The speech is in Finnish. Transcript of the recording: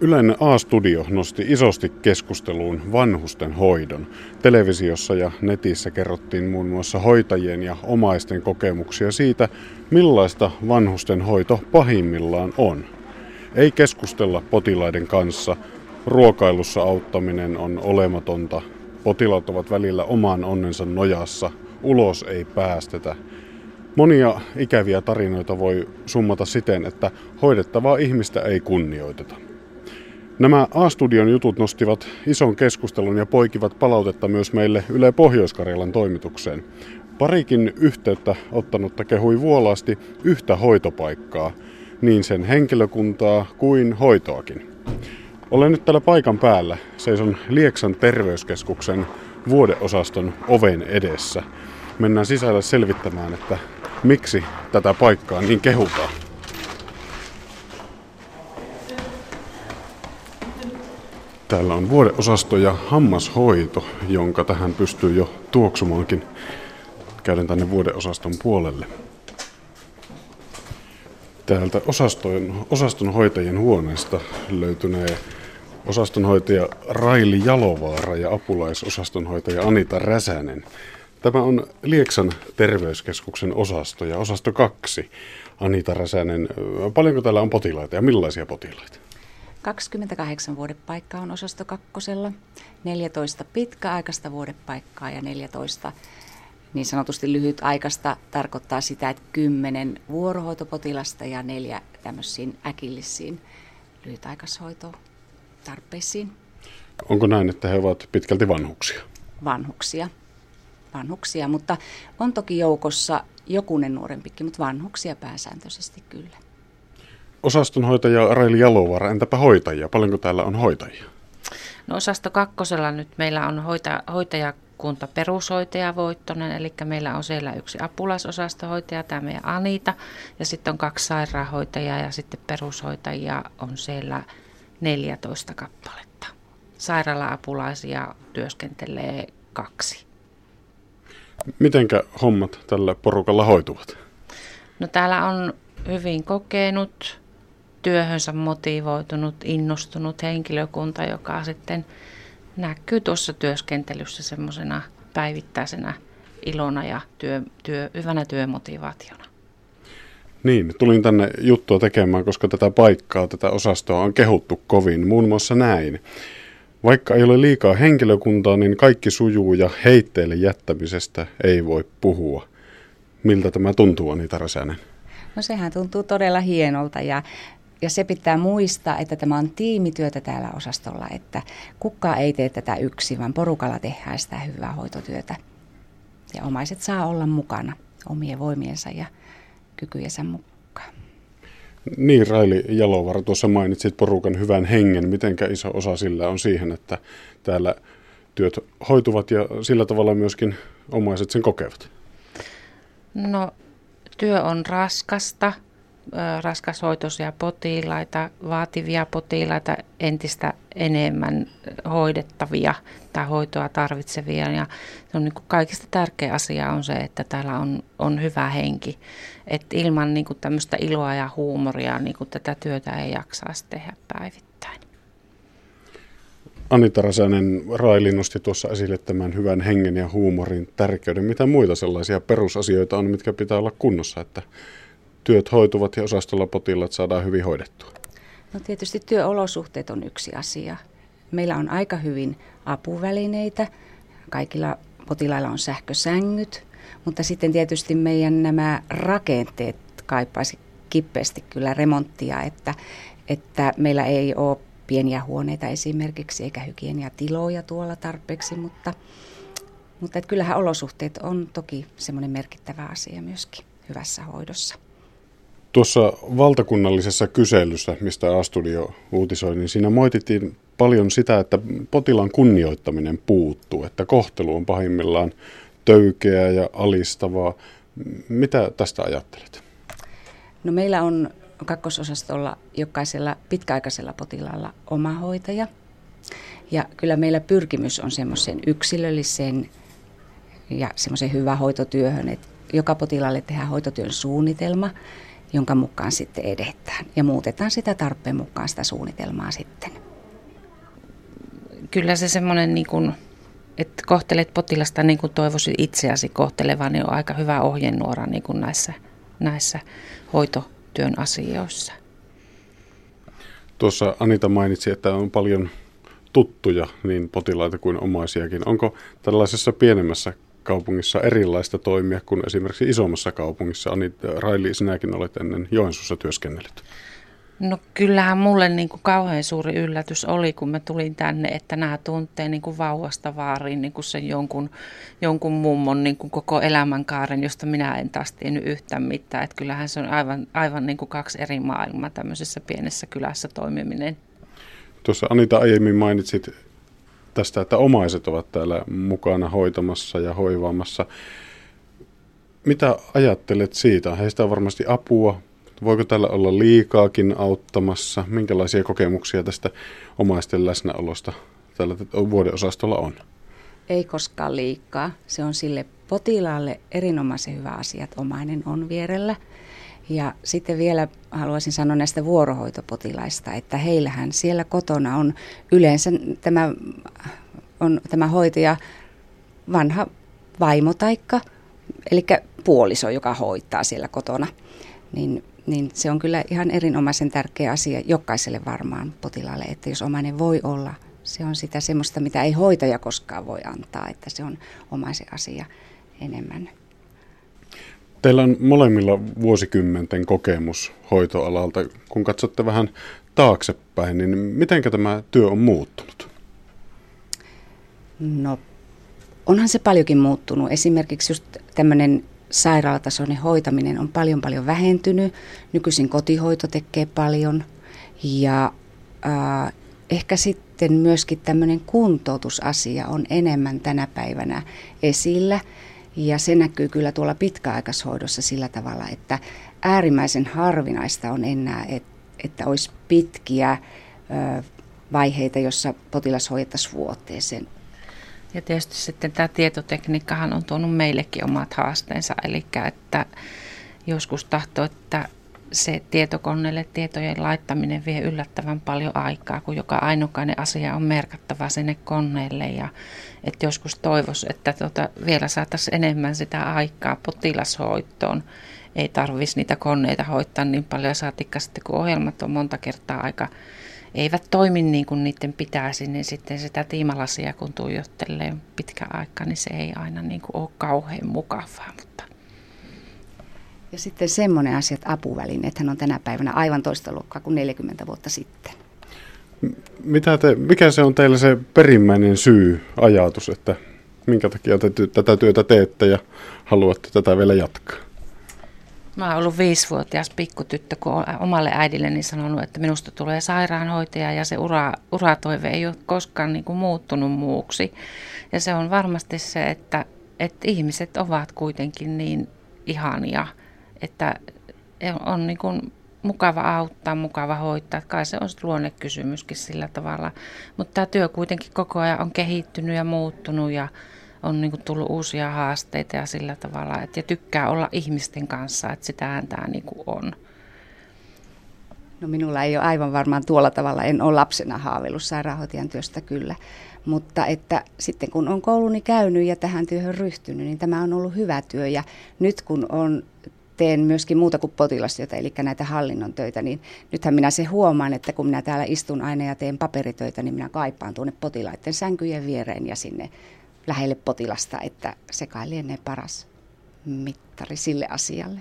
Yleinen A-studio nosti isosti keskusteluun vanhusten hoidon. Televisiossa ja netissä kerrottiin muun muassa hoitajien ja omaisten kokemuksia siitä, millaista vanhusten hoito pahimmillaan on. Ei keskustella potilaiden kanssa, ruokailussa auttaminen on olematonta, potilaat ovat välillä oman onnensa nojassa, ulos ei päästetä. Monia ikäviä tarinoita voi summata siten, että hoidettavaa ihmistä ei kunnioiteta. Nämä A-studion jutut nostivat ison keskustelun ja poikivat palautetta myös meille Yle Pohjois-Karjalan toimitukseen. Parikin yhteyttä ottanutta kehui vuolaasti yhtä hoitopaikkaa, niin sen henkilökuntaa kuin hoitoakin. Olen nyt täällä paikan päällä. Seison Lieksan terveyskeskuksen vuodeosaston oven edessä. Mennään sisälle selvittämään, että miksi tätä paikkaa niin kehutaan. Täällä on vuodeosasto ja hammashoito, jonka tähän pystyy jo tuoksumaankin. Käydään tänne vuodeosaston puolelle. Täältä osaston, osaston hoitajien huoneesta löytynee osastonhoitaja Raili Jalovaara ja apulaisosastonhoitaja Anita Räsänen. Tämä on Lieksan terveyskeskuksen osasto ja osasto kaksi. Anita Räsänen, paljonko täällä on potilaita ja millaisia potilaita? 28 vuodepaikkaa on osasto kakkosella, 14 pitkäaikaista vuodepaikkaa ja 14 niin sanotusti lyhytaikaista tarkoittaa sitä, että 10 vuorohoitopotilasta ja neljä tämmöisiin äkillisiin lyhytaikaishoitotarpeisiin. Onko näin, että he ovat pitkälti vanhuksia? Vanhuksia. Vanhuksia, mutta on toki joukossa jokunen nuorempikin, mutta vanhuksia pääsääntöisesti kyllä. Osastonhoitaja Raili Jalovaara, entäpä hoitajia? Paljonko täällä on hoitajia? No osasto kakkosella nyt meillä on hoita, hoitajakunta perushoitaja Voittonen, eli meillä on siellä yksi apulaisosastohoitaja, tämä meidän Anita, ja sitten on kaksi sairaanhoitajaa ja sitten perushoitajia on siellä 14 kappaletta. Sairaala-apulaisia työskentelee kaksi. Mitenkä hommat tällä porukalla hoituvat? No täällä on hyvin kokenut, työhönsä motivoitunut, innostunut henkilökunta, joka sitten näkyy tuossa työskentelyssä semmoisena päivittäisenä ilona ja työ, työ, hyvänä työmotivaationa. Niin, tulin tänne juttua tekemään, koska tätä paikkaa, tätä osastoa on kehuttu kovin. Muun muassa näin. Vaikka ei ole liikaa henkilökuntaa, niin kaikki sujuu ja heitteille jättämisestä ei voi puhua. Miltä tämä tuntuu, Anita Räsänen? No sehän tuntuu todella hienolta ja ja se pitää muistaa, että tämä on tiimityötä täällä osastolla, että kukaan ei tee tätä yksin, vaan porukalla tehdään sitä hyvää hoitotyötä. Ja omaiset saa olla mukana omien voimiensa ja kykyjensä mukaan. Niin, Raili Jalovara, tuossa mainitsit porukan hyvän hengen. Mitenkä iso osa sillä on siihen, että täällä työt hoituvat ja sillä tavalla myöskin omaiset sen kokevat? No, työ on raskasta – raskashoitoisia potilaita, vaativia potilaita, entistä enemmän hoidettavia tai hoitoa tarvitsevia. Ja se on niin kuin kaikista tärkeä asia on se, että täällä on, on hyvä henki. Et ilman niin kuin tämmöistä iloa ja huumoria niin kuin tätä työtä ei jaksaisi tehdä päivittäin. Anita Räsänen, Raili nosti tuossa esille tämän hyvän hengen ja huumorin tärkeyden. Mitä muita sellaisia perusasioita on, mitkä pitää olla kunnossa, että työt hoituvat ja osastolla potilaat saadaan hyvin hoidettua? No tietysti työolosuhteet on yksi asia. Meillä on aika hyvin apuvälineitä. Kaikilla potilailla on sähkösängyt, mutta sitten tietysti meidän nämä rakenteet kaipaisi kipeästi kyllä remonttia, että, että meillä ei ole pieniä huoneita esimerkiksi eikä hygieniatiloja tuolla tarpeeksi, mutta, mutta että kyllähän olosuhteet on toki semmoinen merkittävä asia myöskin hyvässä hoidossa. Tuossa valtakunnallisessa kyselyssä, mistä A-studio uutisoi, niin siinä moitittiin paljon sitä, että potilaan kunnioittaminen puuttuu, että kohtelu on pahimmillaan töykeä ja alistavaa. Mitä tästä ajattelet? No meillä on kakkososastolla jokaisella pitkäaikaisella potilaalla oma hoitaja. Ja kyllä meillä pyrkimys on semmoisen yksilölliseen ja semmoisen hyvään hoitotyöhön, että joka potilaalle tehdään hoitotyön suunnitelma jonka mukaan sitten edetään. Ja muutetaan sitä tarpeen mukaan sitä suunnitelmaa sitten. Kyllä se semmoinen, niin kuin, että kohtelet potilasta niin kuin toivoisit itseäsi kohtelevan, niin on aika hyvä ohjenuora niin kuin näissä, näissä hoitotyön asioissa. Tuossa Anita mainitsi, että on paljon tuttuja niin potilaita kuin omaisiakin. Onko tällaisessa pienemmässä kaupungissa erilaista toimia kuin esimerkiksi isommassa kaupungissa? Ani Raili, sinäkin olet ennen Joensuussa työskennellyt. No kyllähän mulle niin kuin kauhean suuri yllätys oli, kun mä tulin tänne, että nämä tuntee niin kuin vauvasta vaariin niin kuin sen jonkun, jonkun mummon niin kuin koko elämänkaaren, josta minä en taas tiennyt yhtään mitään. Että kyllähän se on aivan, aivan niin kuin kaksi eri maailmaa tämmöisessä pienessä kylässä toimiminen. Tuossa Anita aiemmin mainitsit tästä, että omaiset ovat täällä mukana hoitamassa ja hoivaamassa. Mitä ajattelet siitä? Heistä on varmasti apua. Voiko tällä olla liikaakin auttamassa? Minkälaisia kokemuksia tästä omaisten läsnäolosta tällä vuodeosastolla on? Ei koskaan liikaa. Se on sille potilaalle erinomaisen hyvä asia, että omainen on vierellä. Ja sitten vielä haluaisin sanoa näistä vuorohoitopotilaista, että heillähän siellä kotona on yleensä tämä, on tämä hoitaja vanha vaimotaikka, eli puoliso, joka hoitaa siellä kotona. Niin, niin se on kyllä ihan erinomaisen tärkeä asia jokaiselle varmaan potilaalle, että jos omainen voi olla, se on sitä semmoista, mitä ei hoitaja koskaan voi antaa, että se on omaisen asia enemmän. Teillä on molemmilla vuosikymmenten kokemus hoitoalalta. Kun katsotte vähän taaksepäin, niin miten tämä työ on muuttunut? No, onhan se paljonkin muuttunut. Esimerkiksi just tämmöinen sairaalatasoinen hoitaminen on paljon paljon vähentynyt. Nykyisin kotihoito tekee paljon ja äh, ehkä sitten myöskin tämmöinen kuntoutusasia on enemmän tänä päivänä esillä – ja se näkyy kyllä tuolla pitkäaikaishoidossa sillä tavalla, että äärimmäisen harvinaista on enää, että olisi pitkiä vaiheita, jossa potilas hoidettaisiin vuoteeseen. Ja tietysti sitten tämä tietotekniikkahan on tuonut meillekin omat haasteensa, eli että joskus tahtoo, että se tietokoneelle tietojen laittaminen vie yllättävän paljon aikaa, kun joka ainokainen asia on merkattava sinne koneelle. Ja että joskus toivoisi, että tuota, vielä saataisiin enemmän sitä aikaa potilashoitoon. Ei tarvitsisi niitä koneita hoitaa niin paljon, saatikka sitten kun ohjelmat on monta kertaa aika eivät toimi niin kuin niiden pitäisi, niin sitten sitä tiimalasia kun tuijottelee pitkä aika, niin se ei aina niin kuin ole kauhean mukavaa. Mutta ja sitten semmoinen asia, että apuvälineethän on tänä päivänä aivan toista luokkaa kuin 40 vuotta sitten. Mitä te, mikä se on teillä se perimmäinen syy, ajatus, että minkä takia te tätä työtä teette ja haluatte tätä vielä jatkaa? Mä oon ollut viisivuotias pikkutyttö, kun omalle äidilleni sanonut, että minusta tulee sairaanhoitaja ja se ura, uratoive ei ole koskaan niin kuin muuttunut muuksi. Ja se on varmasti se, että, että ihmiset ovat kuitenkin niin ihania – että on niin kuin mukava auttaa, mukava hoitaa. Kai se on luonnekysymyskin sillä tavalla. Mutta tämä työ kuitenkin koko ajan on kehittynyt ja muuttunut ja on niin kuin tullut uusia haasteita ja sillä tavalla. Et, ja tykkää olla ihmisten kanssa, että sitähän tämä niin kuin on. No minulla ei ole aivan varmaan tuolla tavalla, en ole lapsena haaveillut sairaanhoitajan työstä kyllä. Mutta että sitten kun on kouluni käynyt ja tähän työhön ryhtynyt, niin tämä on ollut hyvä työ. Ja nyt kun on teen myöskin muuta kuin potilastyötä, eli näitä hallinnon töitä, niin nythän minä se huomaan, että kun minä täällä istun aina ja teen paperitöitä, niin minä kaipaan tuonne potilaiden sänkyjen viereen ja sinne lähelle potilasta, että se kai lienee paras mittari sille asialle.